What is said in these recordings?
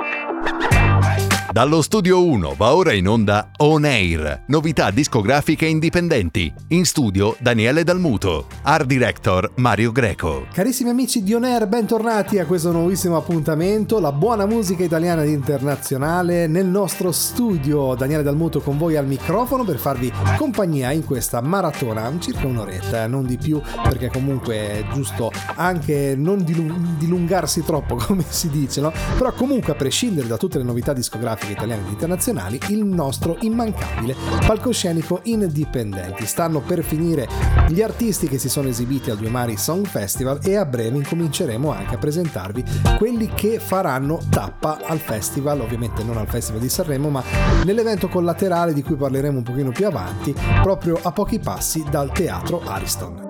Ha ha Dallo studio 1 va ora in onda On Air, novità discografiche indipendenti. In studio Daniele Dalmuto, art director Mario Greco. Carissimi amici di On Air, bentornati a questo nuovissimo appuntamento, la buona musica italiana ed internazionale nel nostro studio. Daniele Dalmuto con voi al microfono per farvi compagnia in questa maratona, circa un'oretta, non di più, perché comunque è giusto anche non dilungarsi troppo, come si dice, no? Però comunque a prescindere da tutte le novità discografiche discografiche italiane ed internazionali il nostro immancabile palcoscenico indipendenti. Stanno per finire gli artisti che si sono esibiti al Due Mari Song Festival e a breve incominceremo anche a presentarvi quelli che faranno tappa al festival, ovviamente non al Festival di Sanremo, ma nell'evento collaterale di cui parleremo un pochino più avanti, proprio a pochi passi dal teatro Ariston.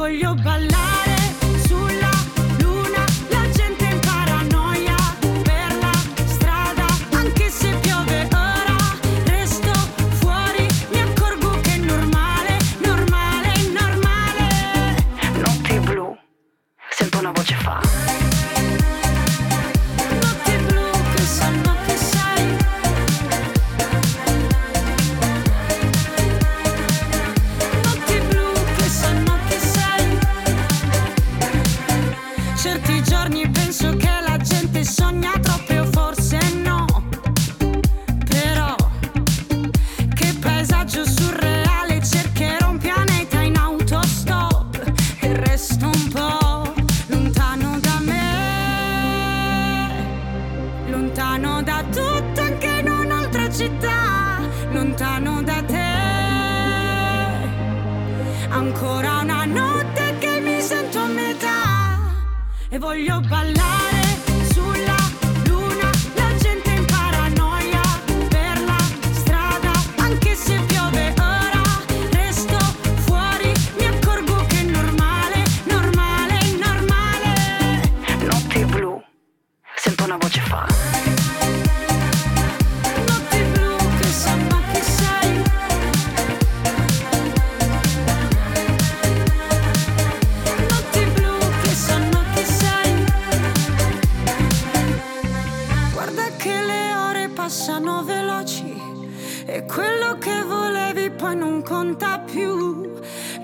voglio ballare.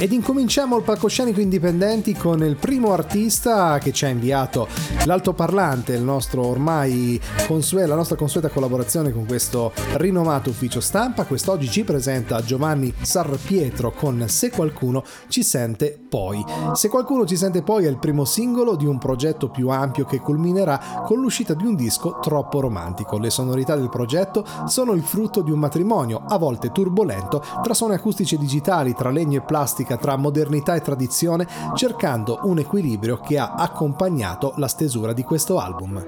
Ed incominciamo il palcoscenico indipendenti con il primo artista che ci ha inviato l'altoparlante, il nostro ormai consueta, la nostra consueta collaborazione con questo rinomato ufficio stampa. Quest'oggi ci presenta Giovanni Sarpietro con Se qualcuno ci sente poi. Se qualcuno ci sente poi è il primo singolo di un progetto più ampio che culminerà con l'uscita di un disco troppo romantico. Le sonorità del progetto sono il frutto di un matrimonio, a volte turbolento, tra suoni acustici e digitali, tra legno e plastica tra modernità e tradizione, cercando un equilibrio che ha accompagnato la stesura di questo album.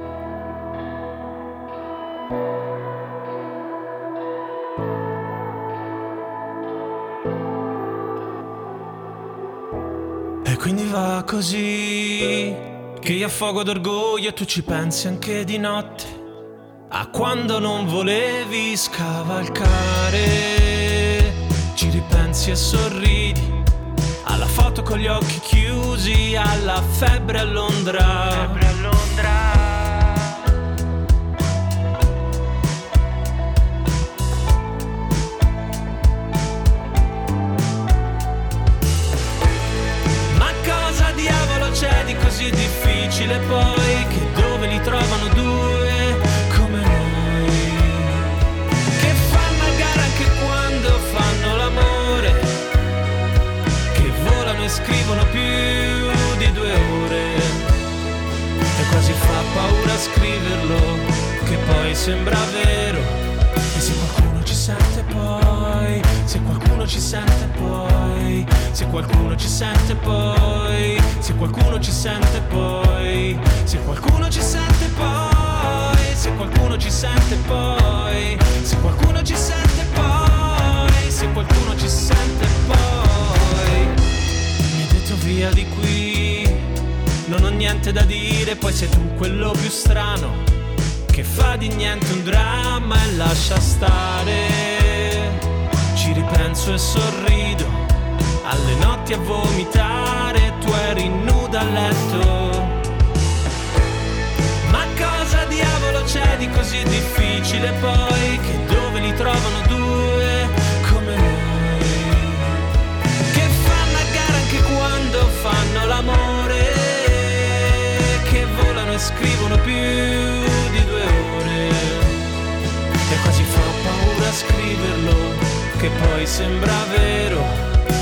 E quindi va così, che io affogo d'orgoglio e tu ci pensi anche di notte, a quando non volevi scavalcare, ci ripensi e sorridi, alla foto con gli occhi chiusi, alla febbre a Londra. Febbre a Londra. c'è di così difficile poi che dove li trovano due paura scriverlo che poi sembra vero e se qualcuno ci sente poi se qualcuno ci sente poi se qualcuno ci sente poi se qualcuno ci sente poi, se qualcuno ci sente poi, se qualcuno ci sente poi, se qualcuno ci sente poi, se qualcuno ci sente poi. Mi detto via di qui, non ho niente da dire, poi sei tu quello più strano, che fa di niente un dramma e lascia stare. Ci ripenso e sorrido, alle notti a vomitare tu eri nuda a letto. Ma cosa diavolo c'è di così difficile poi che dove li trovano due che poi sembra vero.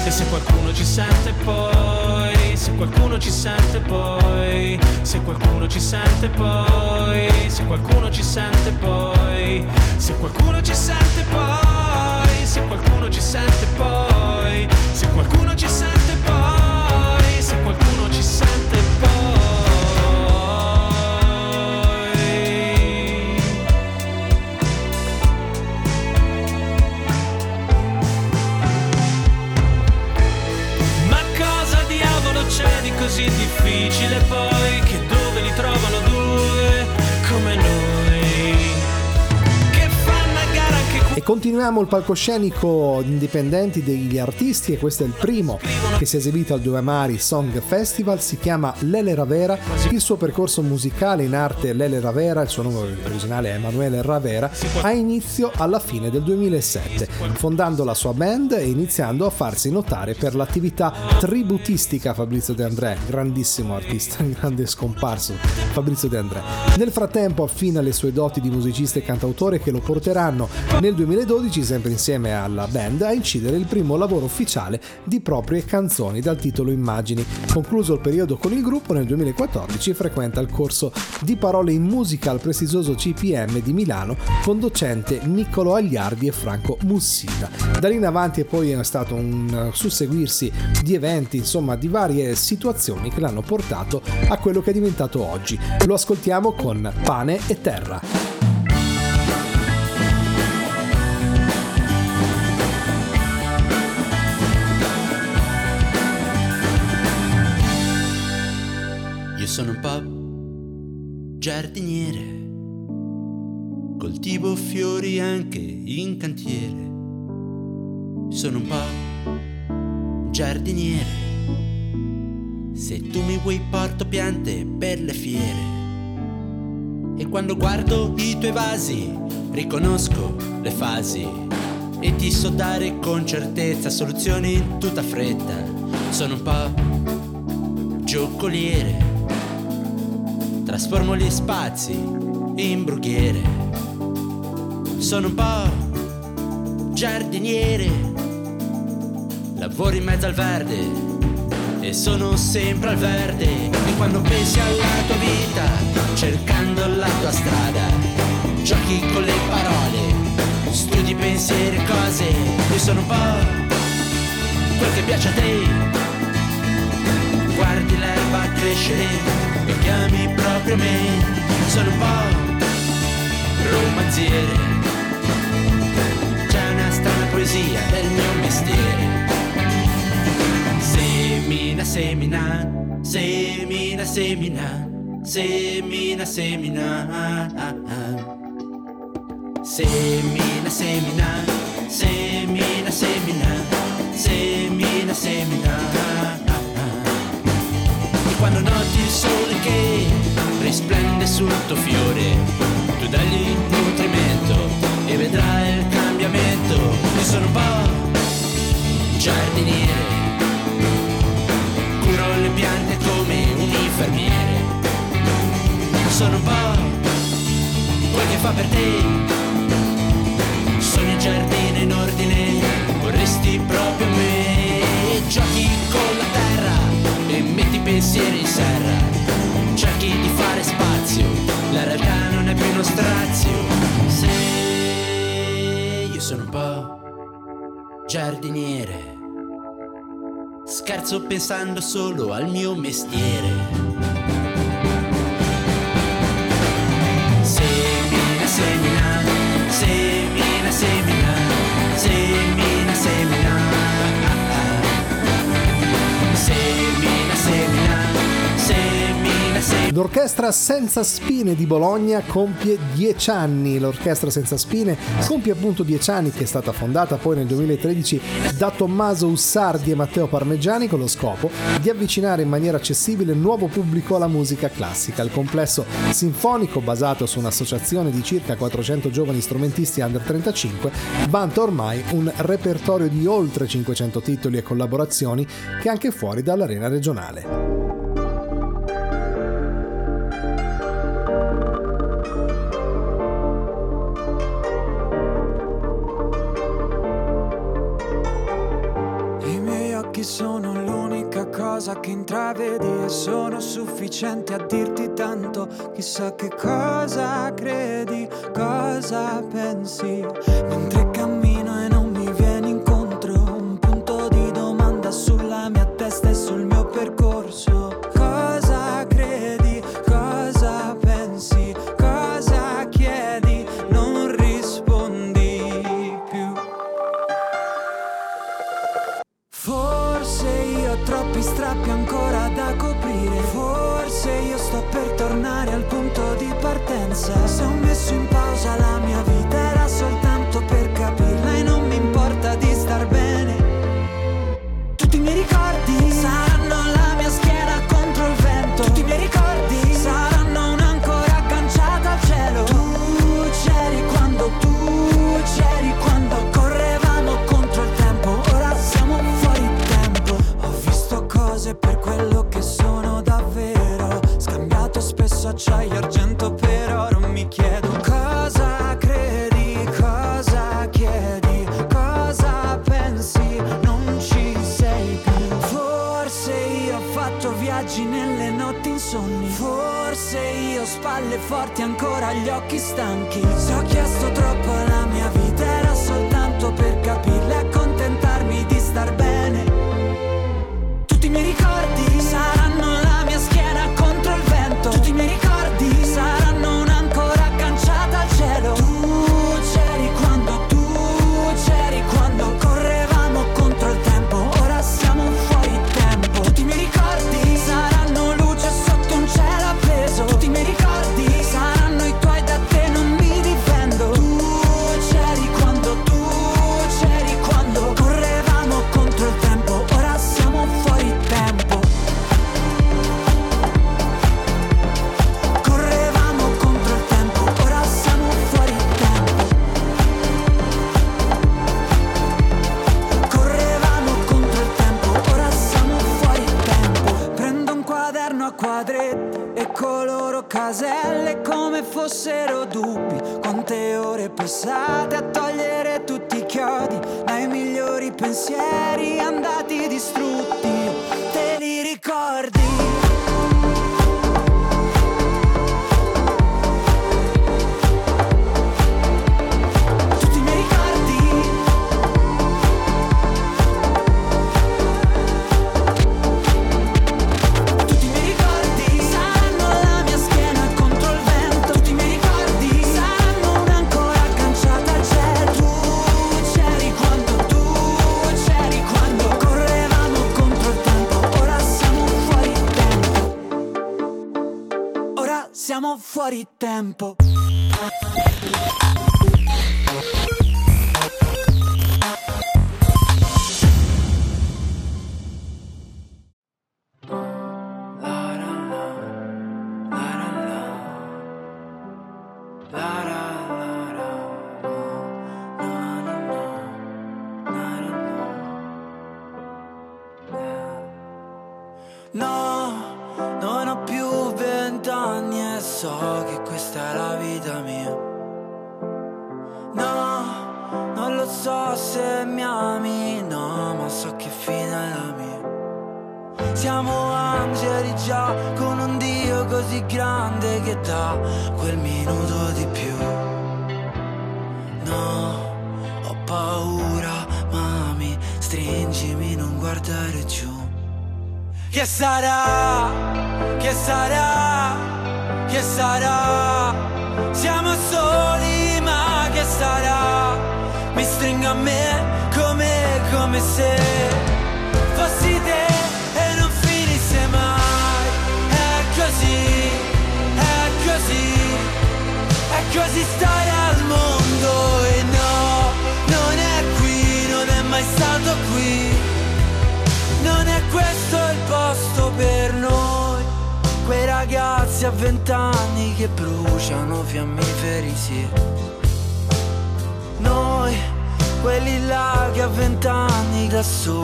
E se qualcuno ci sente poi se qualcuno ci sente poi, se qualcuno ci sente poi, se qualcuno ci sente poi, se qualcuno ci sente poi, se qualcuno ci sente poi, se qualcuno ci sente poi, se qualcuno ci sente così difficile poi che dove li trovano e continuiamo il palcoscenico indipendenti degli artisti e questo è il primo che si è esibito al Due Mari Song Festival, si chiama Lele Ravera, il suo percorso musicale in arte Lele Ravera, il suo nome originale è Emanuele Ravera, ha inizio alla fine del 2007, fondando la sua band e iniziando a farsi notare per l'attività tributistica Fabrizio De André, grandissimo artista, grande scomparso Fabrizio De André. Nel frattempo affina le sue doti di musicista e cantautore che lo porteranno nel 2012, sempre insieme alla band, a incidere il primo lavoro ufficiale di proprie canzoni dal titolo Immagini. Concluso il periodo con il gruppo, nel 2014 frequenta il corso di parole in musica al prestigioso CPM di Milano con docente Niccolo Agliardi e Franco Mussina. Da lì in avanti poi è stato un susseguirsi di eventi, insomma di varie situazioni che l'hanno portato a quello che è diventato oggi. Lo ascoltiamo con Pane e Terra. Giardiniere, coltivo fiori anche in cantiere. Sono un po' giardiniere, se tu mi vuoi porto piante per le fiere. E quando guardo i tuoi vasi, riconosco le fasi e ti so dare con certezza soluzioni in tutta fretta. Sono un po' giocoliere trasformo gli spazi in brughiere. Sono un po' giardiniere, lavoro in mezzo al verde e sono sempre al verde. E quando pensi alla tua vita, cercando la tua strada, giochi con le parole, studi pensieri e cose. Io sono un po' quel che piace a te. Guardi l'erba crescere chiami proprio me, sono un po' romanziere. C'è una strana poesia del mio mestiere. Semina, semina, semina, semina, semina, semina. Semina, semina, semina, semina, semina, semina. E che risplende sul tuo fiore, tu dagli nutrimento e vedrai il cambiamento. Io sono un po' giardiniere, curo le piante come un infermiere. Sono un po' quel che fa per te sono in giardino in ordine, vorresti proprio me. Giochi con la terra e metti pensieri in serra. Cerchi di fare spazio, la realtà non è più uno strazio. Se io sono un po' giardiniere, scherzo pensando solo al mio mestiere. Semina, semina, semina, semina, L'orchestra Senza Spine di Bologna compie 10 anni. L'orchestra Senza Spine compie appunto 10 anni che è stata fondata poi nel 2013 da Tommaso Ussardi e Matteo Parmeggiani con lo scopo di avvicinare in maniera accessibile il nuovo pubblico alla musica classica. Il complesso sinfonico basato su un'associazione di circa 400 giovani strumentisti under 35 vanta ormai un repertorio di oltre 500 titoli e collaborazioni che anche fuori dall'arena regionale. Cosa che intravedi e sono sufficienti a dirti tanto. Chissà che cosa credi, cosa pensi. Mentre cammino e non mi vieni incontro, un punto di domanda sulla mia testa e sul mio spalle forti ancora gli occhi stanchi. Se ho chiesto troppo Siamo fuori tempo.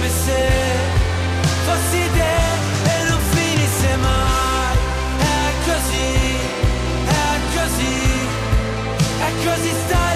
come, se fossi te e non finisse mai. È così, è così, è così stare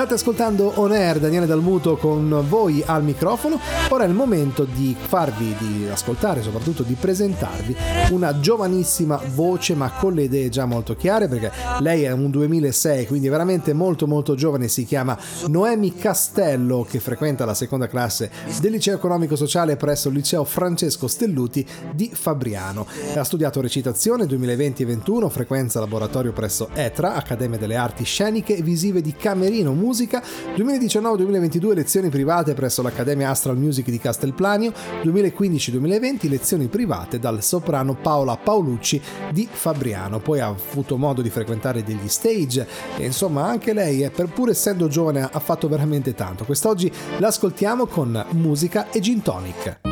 State ascoltando On Air, Daniele Dalmuto con voi al microfono. Ora è il momento di farvi, di ascoltare, soprattutto di presentarvi una giovanissima voce ma con le idee già molto chiare perché lei è un 2006 quindi veramente molto molto giovane si chiama Noemi Castello che frequenta la seconda classe del liceo economico sociale presso il liceo Francesco Stelluti di Fabriano ha studiato recitazione 2020-21 frequenza laboratorio presso ETRA Accademia delle Arti Sceniche e Visive di Camerino Musica 2019-2022 lezioni private presso l'Accademia Astral Music di Castelplanio 2015-2020 lezioni private dal soprano Paola Paolucci di Fabriano. Poi ha avuto modo di frequentare degli stage e insomma anche lei, eh, pur essendo giovane, ha fatto veramente tanto. Quest'oggi l'ascoltiamo con musica e gin tonic.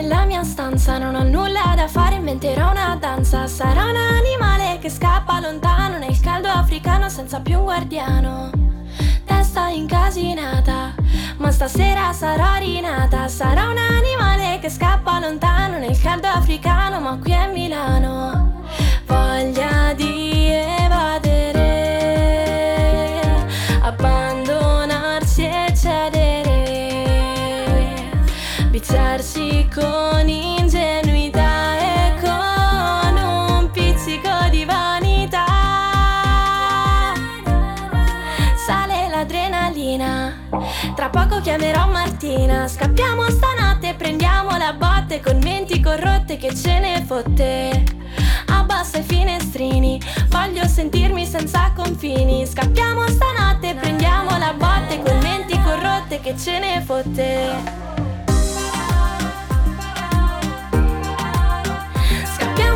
Nella mia stanza, non ho nulla da fare, inventerò una danza. Sarà un animale che scappa lontano nel caldo africano senza più un guardiano. Testa incasinata, ma stasera sarò rinata. Sarà un animale che scappa lontano nel caldo africano, ma qui è Milano. Voglia di con ingenuità e con un pizzico di vanità. Sale l'adrenalina, tra poco chiamerò Martina. Scappiamo stanotte, prendiamo la botte con menti corrotte che ce ne fotte. Abbassa i finestrini, voglio sentirmi senza confini. Scappiamo stanotte, prendiamo la botte con menti corrotte che ce ne fotte.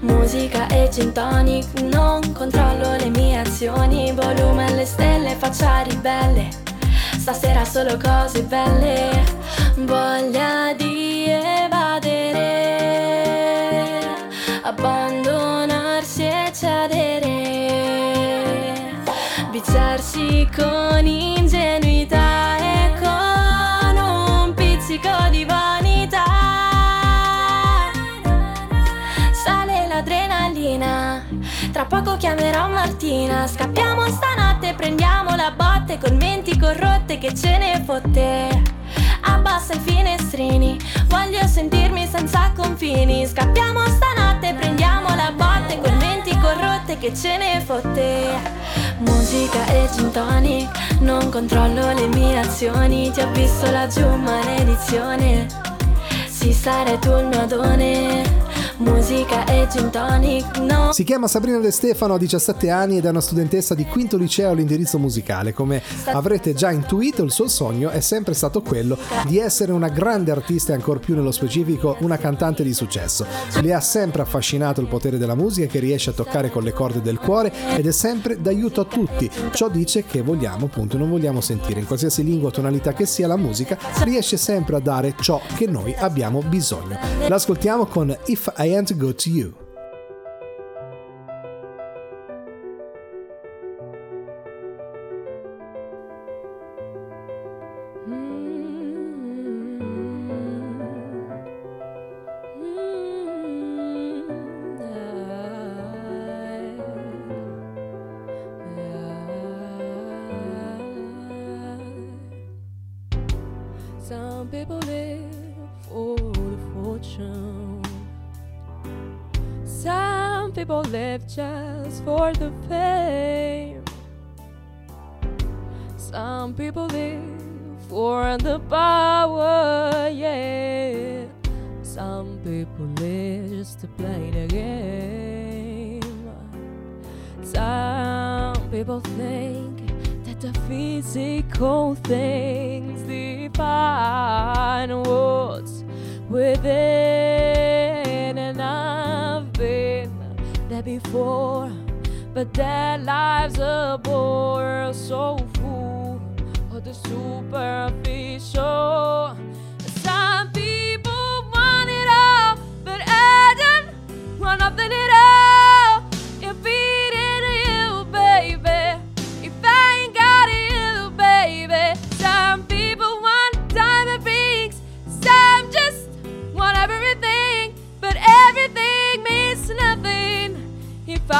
Musica e gin tonic Non controllo le mie azioni. Volume alle stelle, faccia ribelle. Stasera solo cose belle. Voglia di evadere. Abbandonarsi e cedere Viziarsi con ingenuità poco chiamerò Martina. Scappiamo stanotte, prendiamo la botte con menti corrotte che ce ne fotte. Abbassa i finestrini, voglio sentirmi senza confini. Scappiamo stanotte, prendiamo la botte con menti corrotte che ce ne fotte. Musica e gin tonic, non controllo le mie azioni, ti ho visto laggiù maledizione. Si sarai tu il mio adone musica e gin tonic, no. Si chiama Sabrina De Stefano, ha 17 anni ed è una studentessa di quinto liceo all'indirizzo musicale. Come avrete già intuito, il suo sogno è sempre stato quello di essere una grande artista e ancor più nello specifico una cantante di successo. Le ha sempre affascinato il potere della musica che riesce a toccare con le corde del cuore ed è sempre d'aiuto a tutti. Ciò dice che vogliamo, appunto, non vogliamo sentire in qualsiasi lingua o tonalità che sia la musica, riesce sempre a dare ciò che noi abbiamo bisogno. L'ascoltiamo con If I Am to Go to You.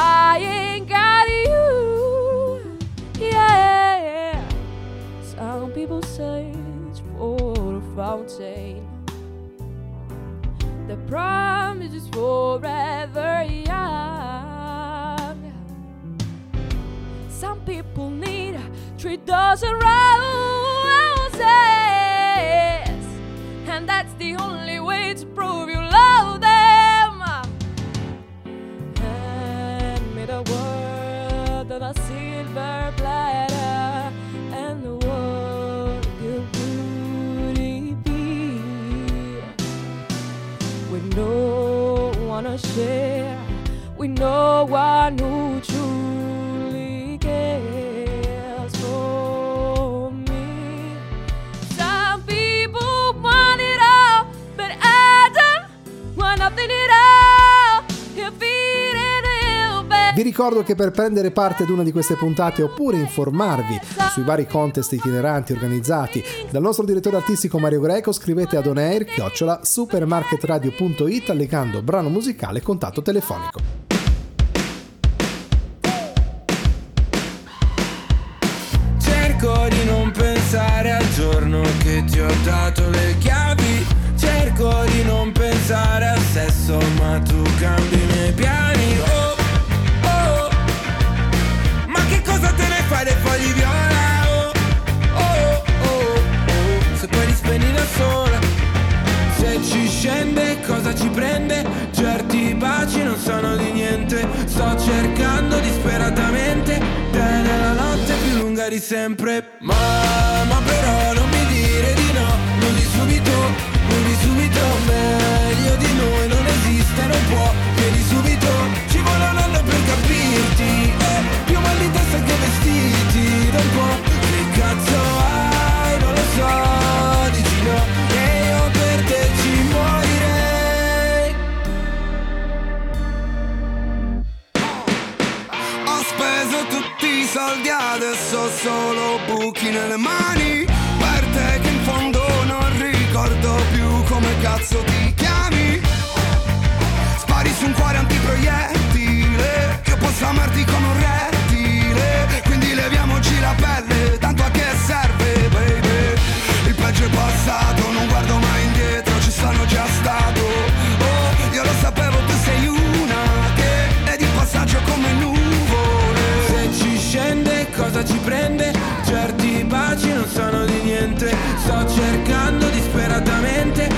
I ain't got you. Yeah. Some people search for a fountain. The promise is forever young. Some people need three dozen roses, and that's the only way to prove you love one to share, with no one who Vi ricordo che per prendere parte ad una di queste puntate oppure informarvi sui vari contest itineranti organizzati dal nostro direttore artistico Mario Greco scrivete ad onair chiocciola supermarketradio.it allegando brano musicale e contatto telefonico. Cerco di non pensare al giorno che ti ho dato le chiavi Cerco di non pensare al sesso ma tu cambi i miei piani cosa ci prende? Certi baci non sono di niente Sto cercando disperatamente Te nella notte più lunga di sempre Ma, ma però solo buchi nelle mani. Per te che in fondo non ricordo più come cazzo ti chiami. Spari su un cuore antiproiettile Io posso amarti come un rettile. Quindi leviamoci la pelle Tanto a che serve baby. Il peggio è passato Non guardo mai indietro Ci sono già stato ci prende. Certi baci non sono di niente. Sto cercando disperatamente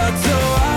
che cazzo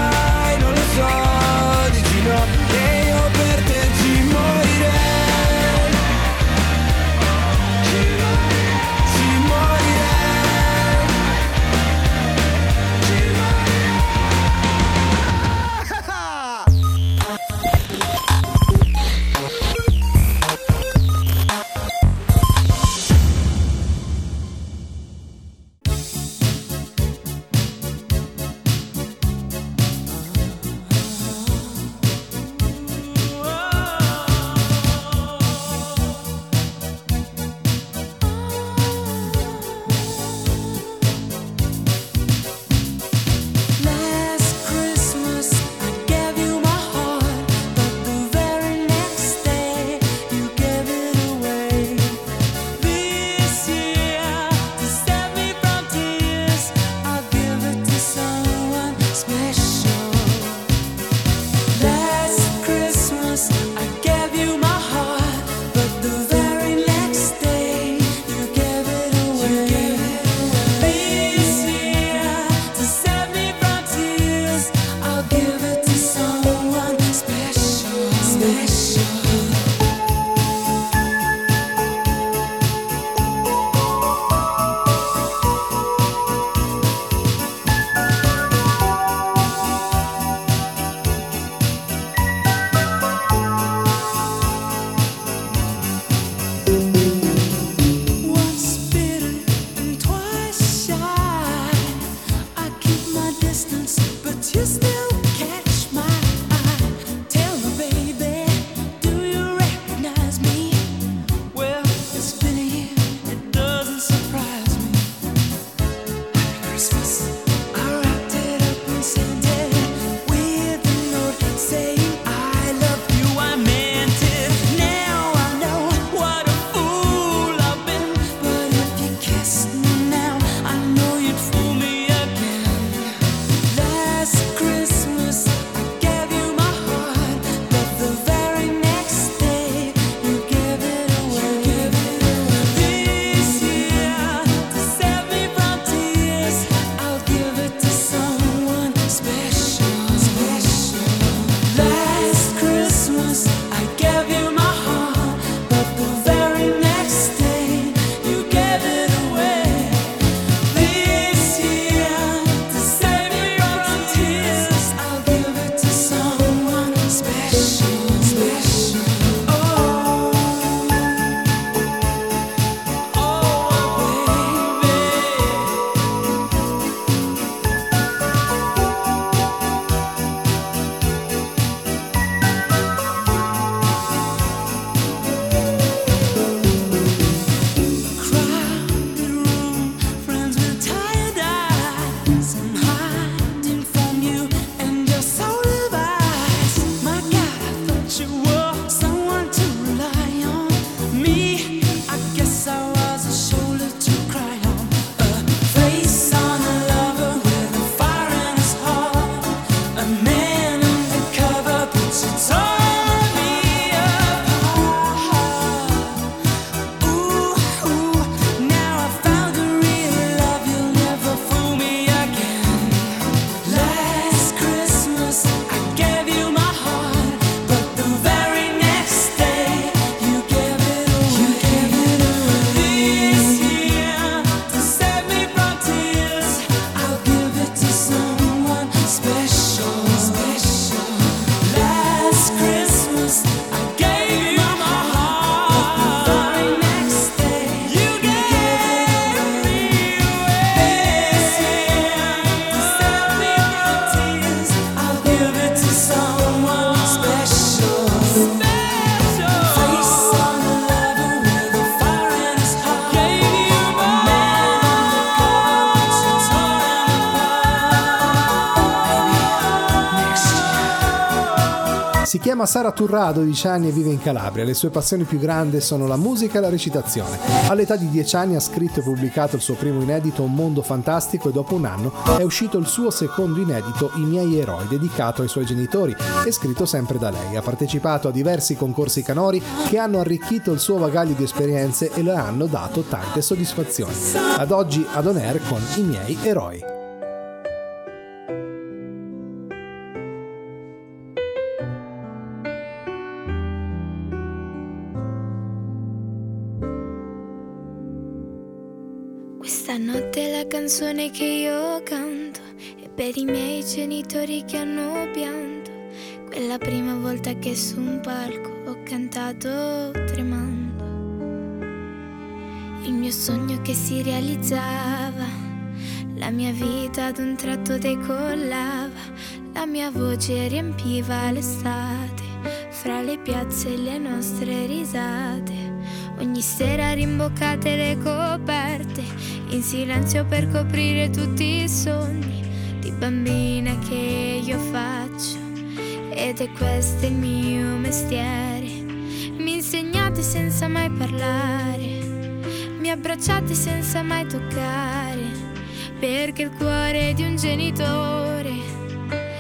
chiama Sara Turra, ha 12 anni e vive in Calabria. Le sue passioni più grandi sono la musica e la recitazione. All'età di 10 anni ha scritto e pubblicato il suo primo inedito Un mondo fantastico e dopo un anno è uscito il suo secondo inedito I miei eroi, dedicato ai suoi genitori e scritto sempre da lei. Ha partecipato a diversi concorsi canori che hanno arricchito il suo bagaglio di esperienze e le hanno dato tante soddisfazioni. Ad oggi ad On Air con I miei eroi. Questa notte la canzone che io canto è per i miei genitori che hanno pianto. Quella prima volta che su un palco ho cantato tremando. Il mio sogno che si realizzava, la mia vita ad un tratto decollava, la mia voce riempiva l'estate, fra le piazze e le nostre risate. Ogni sera rimboccate le coperte, in silenzio per coprire tutti i sogni di bambina che io faccio. Ed è questo il mio mestiere. Mi insegnate senza mai parlare, mi abbracciate senza mai toccare, perché il cuore di un genitore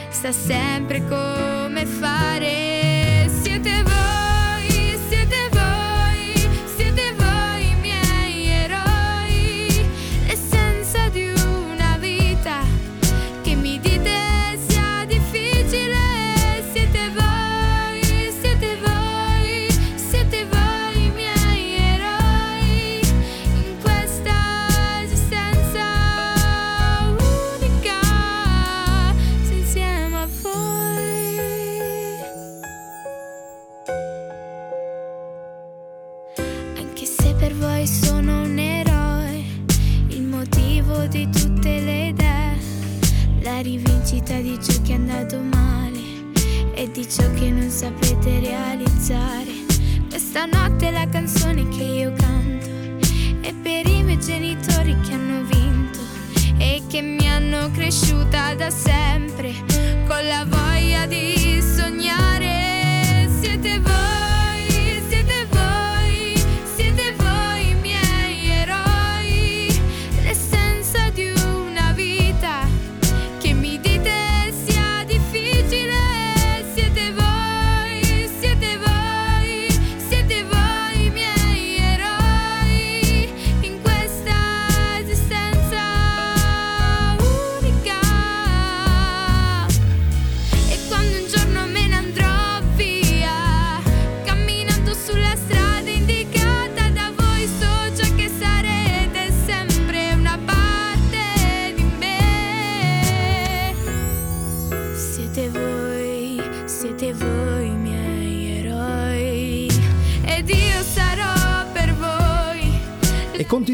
sa sempre come fare. Siete voi,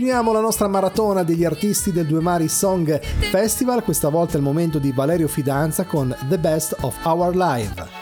continuiamo la nostra maratona degli artisti del Due Mari Song Festival, questa volta è il momento di Valerio Fidanza con The Best of Our Live.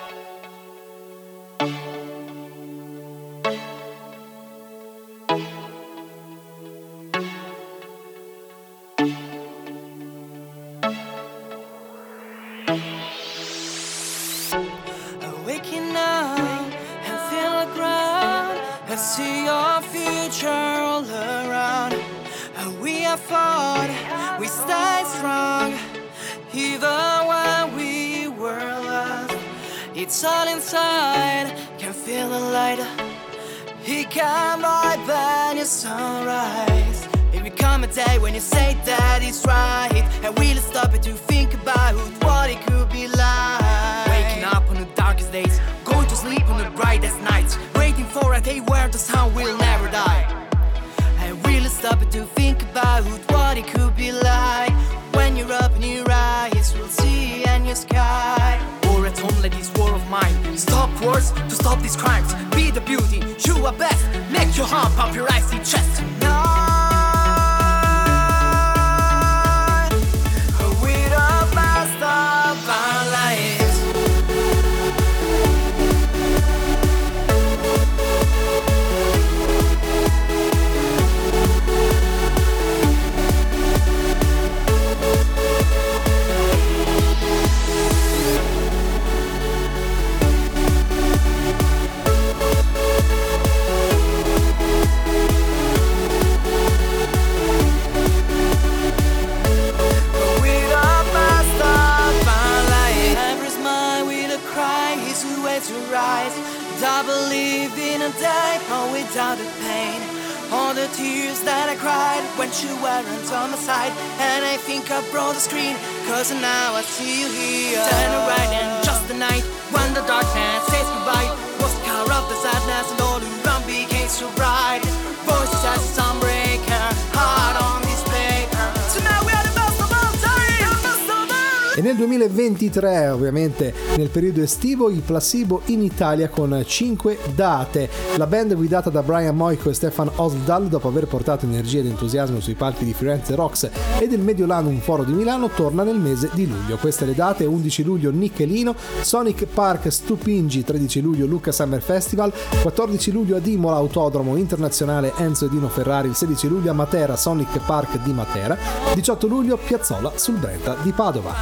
recentemente nel periodo estivo il placebo in Italia con 5 date. La band guidata da Brian Moico e Stefan Osdal, dopo aver portato energia ed entusiasmo sui palchi di Firenze Rocks e del Mediolanum Foro di Milano, torna nel mese di luglio. Queste le date 11 luglio Nichelino, Sonic Park Stupingi 13 luglio Lucca Summer Festival, 14 luglio a Dimola Autodromo Internazionale Enzo Edino Ferrari, il 16 luglio a Matera Sonic Park di Matera, 18 luglio Piazzola sul Brenta di Padova.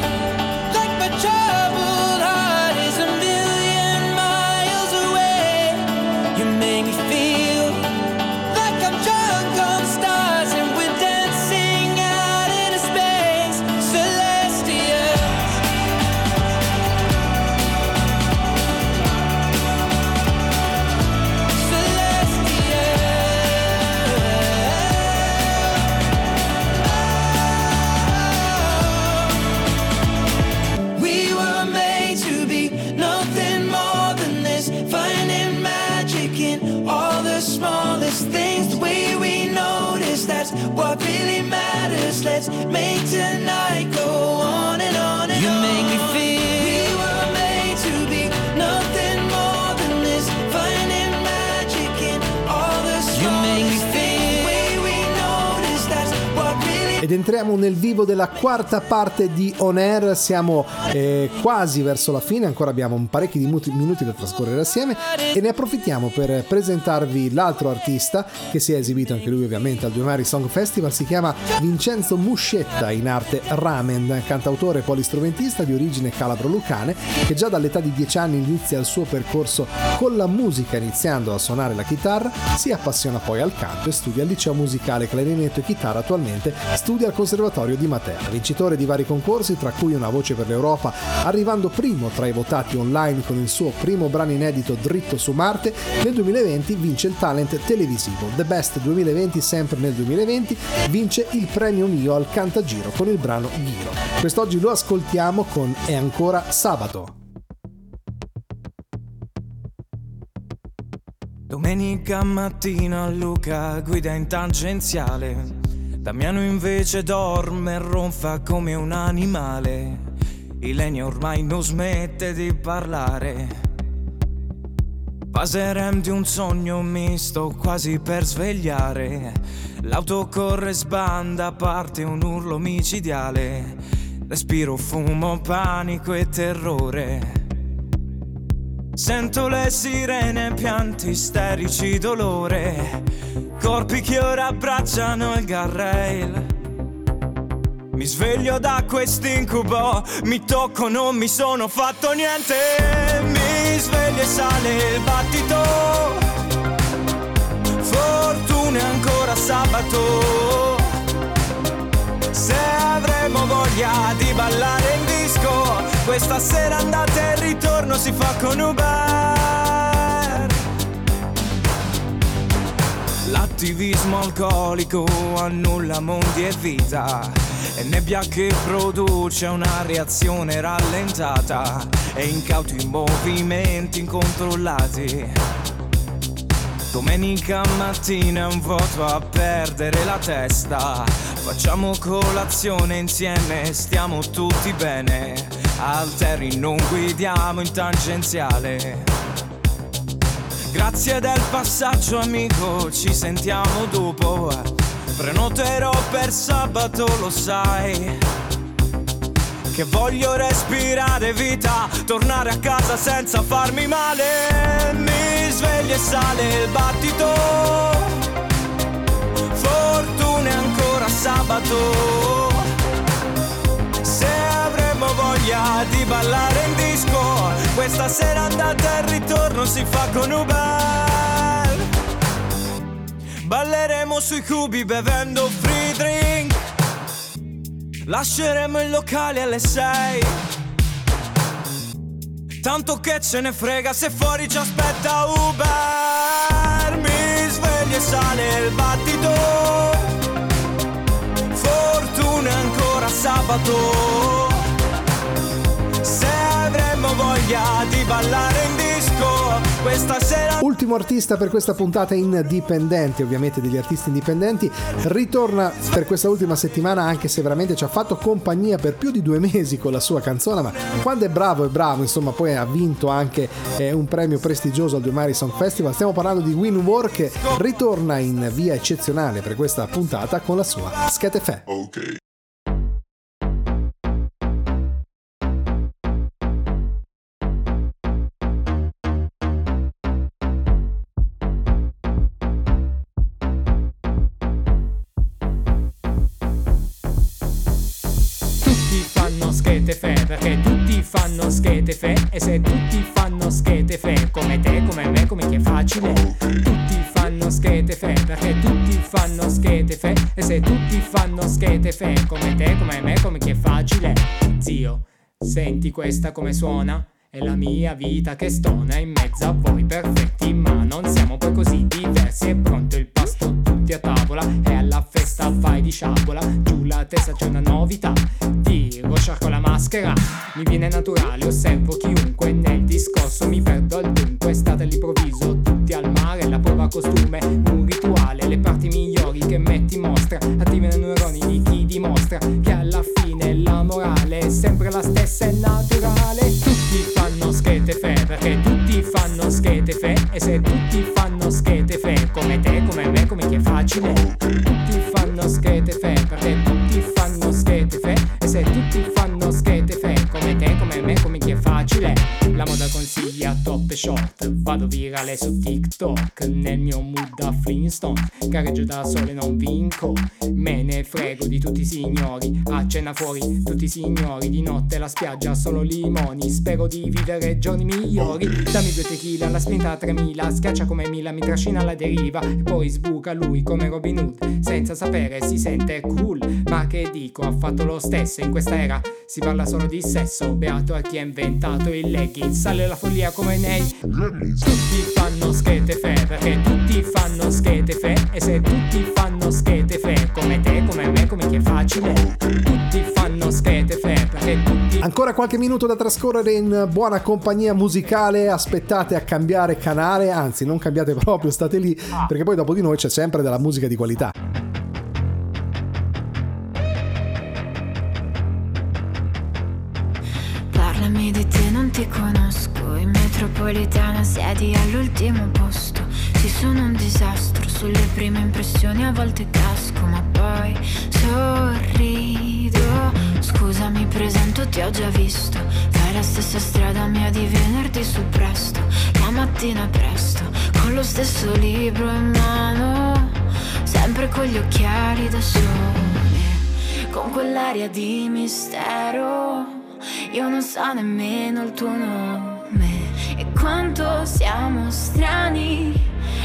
vivo della quarta parte di On Air, siamo eh, quasi verso la fine, ancora abbiamo un parecchi minuti da trascorrere assieme e ne approfittiamo per presentarvi l'altro artista che si è esibito anche lui ovviamente al Due Mari Song Festival, si chiama Vincenzo Muscetta, in arte Ramen, cantautore e polistrumentista di origine calabro-lucane che già dall'età di 10 anni inizia il suo percorso con la musica iniziando a suonare la chitarra, si appassiona poi al canto e studia al liceo musicale clarinetto e chitarra attualmente studia al Conservatorio di Matera, vincitore di vari concorsi tra cui una voce per l'Europa, arrivando primo tra i votati online con il suo primo brano inedito Dritto su Marte, nel 2020 vince il talent televisivo The Best 2020 sempre nel 2020, vince il premio Mio al Cantagiro con il brano Giro. Quest'oggi lo ascoltiamo con È ancora sabato. Domenica mattina Luca guida in tangenziale. Damiano invece dorme e ronfa come un animale. Ilenia ormai non smette di parlare. Paserem di un sogno misto quasi per svegliare. L'auto corre sbanda, parte un urlo micidiale. Respiro fumo, panico e terrore. Sento le sirene, pianti isterici, dolore. Corpi che ora abbracciano il guardrail. Mi sveglio da quest'incubo, mi tocco, non mi sono fatto niente. Mi sveglio e sale il battito. Fortuna è ancora sabato. Se avremo voglia di ballare in disco, questa sera andata e ritorno si fa con Uber. L'attivismo alcolico annulla mondi e vita. E nebbia che produce una reazione rallentata. E incauti movimenti incontrollati. Domenica mattina un voto a perdere la testa. Facciamo colazione insieme, stiamo tutti bene. Alteri non guidiamo in tangenziale. Grazie del passaggio amico, ci sentiamo dopo. Prenoterò per sabato, lo sai. Che voglio respirare vita, tornare a casa senza farmi male. Mi sveglio e sale il battito. Fortuna è ancora sabato. Voglia di ballare in disco, questa sera andata e ritorno si fa con Uber. Balleremo sui cubi bevendo free drink. Lasceremo il locale alle sei. Tanto che ce ne frega se fuori ci aspetta Uber. Mi sveglio e sale il battito. Fortuna ancora sabato. Voglia di ballare in disco, questa stasera Ultimo artista per questa puntata indipendente, ovviamente degli artisti indipendenti, ritorna per questa ultima settimana anche se veramente ci ha fatto compagnia per più di due mesi con la sua canzone, ma quando è bravo è bravo, insomma poi ha vinto anche eh, un premio prestigioso al Due Mari Song Festival, stiamo parlando di Win War che ritorna in via eccezionale per questa puntata con la sua Schetefe. Ok. Schete fe e se tutti fanno schete fe come te, come me, come chi è facile. Tutti fanno schete fe perché tutti fanno schete fe e se tutti fanno schete fe come te, come me, come chi è facile. Zio, senti questa come suona? È la mia vita che stona in mezzo a voi perfetti ma non siamo poi così diversi. È pronto il tutti a tavola. E alla festa fai di sciabola. Giù la testa c'è una novità. Tiro, sciarco la maschera. Mi viene naturale, osservo chiunque Nel discorso. Mi perdo al dunque State all'improvviso, tutti al mare La prova costume, un rituale Le parti migliori che metti in mostra. Attivano i neuroni di chi dimostra Che alla fine la morale è sempre la stessa, è naturale. Tutti fanno schete fe Perché tutti fanno schete fe. E se tutti fanno facile Tutti fanno schete moda consiglia top short. Vado virale su TikTok Nel mio mood da Flintstone. Gareggio da sole non vinco. Me ne frego di tutti i signori. A fuori tutti i signori. Di notte la spiaggia solo limoni. Spero di vivere giorni migliori. Dammi due tequila, la spinta a 3000 Schiaccia come Mila, mi trascina alla deriva. E poi sbuca lui come Robin Hood Senza sapere si sente cool. Ma che dico, ha fatto lo stesso In questa era. Si parla solo di sesso Beato a chi ha inventato il legging Sale la follia come nei Tutti fanno schete fe Perché tutti fanno schete fe E se tutti fanno schete fe Come te, come me, come chi è facile Tutti fanno schete fe Perché tutti Ancora qualche minuto da trascorrere in buona compagnia musicale, aspettate a cambiare canale, anzi non cambiate proprio, state lì, perché poi dopo di noi c'è sempre della musica di qualità. Metropolitana siedi all'ultimo posto. Ci sono un disastro sulle prime impressioni, a volte casco, ma poi sorrido. Scusa, mi presento, ti ho già visto. Fai la stessa strada mia di venerdì su presto. La mattina presto, con lo stesso libro in mano. Sempre con gli occhiali da sole, con quell'aria di mistero. Io non so nemmeno il tuo nome quanto siamo strani.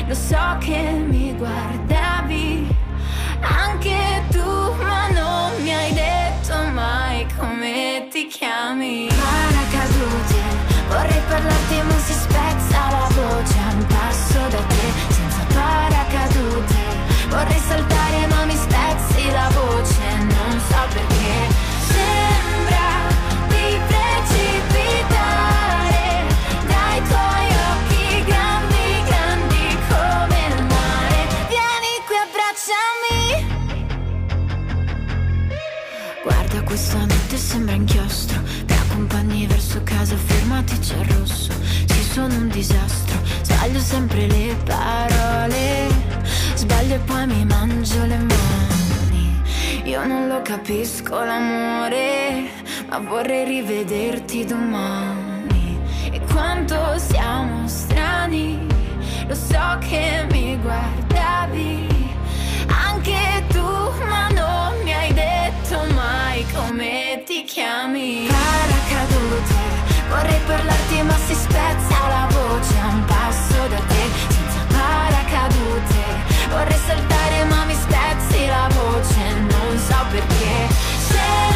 Lo so che mi guardavi anche tu, ma non mi hai detto mai come ti chiami. Paracadute, vorrei parlarti ma si spezza la voce a un passo da te, senza paracadute. Vorrei saltare ma mi spezzi la voce, non so perché. Sembra di precipitare questa notte sembra inchiostro. Mi accompagni verso casa, fermati, c'è il rosso. Ci sono un disastro, sbaglio sempre le parole. Sbaglio e poi mi mangio le mani. Io non lo capisco l'amore, ma vorrei rivederti domani. E quanto siamo strani, lo so che mi guardavi. Tu, ma non mi hai detto mai come ti chiami. Paracadute, vorrei parlarti ma si spezza la voce a un passo da te, senza paracadute. Vorrei saltare ma mi spezzi la voce, non so perché. Sembra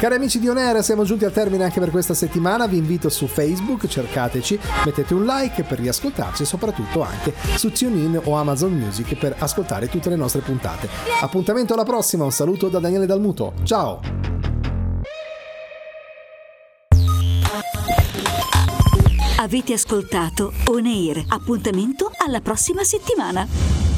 Cari amici di Onera, siamo giunti al termine anche per questa settimana. Vi invito su Facebook, cercateci, mettete un like per riascoltarci e soprattutto anche su TuneIn o Amazon Music per ascoltare tutte le nostre puntate. Appuntamento alla prossima, un saluto da Daniele Dalmuto. Ciao! Avete ascoltato On Air. Appuntamento alla prossima settimana.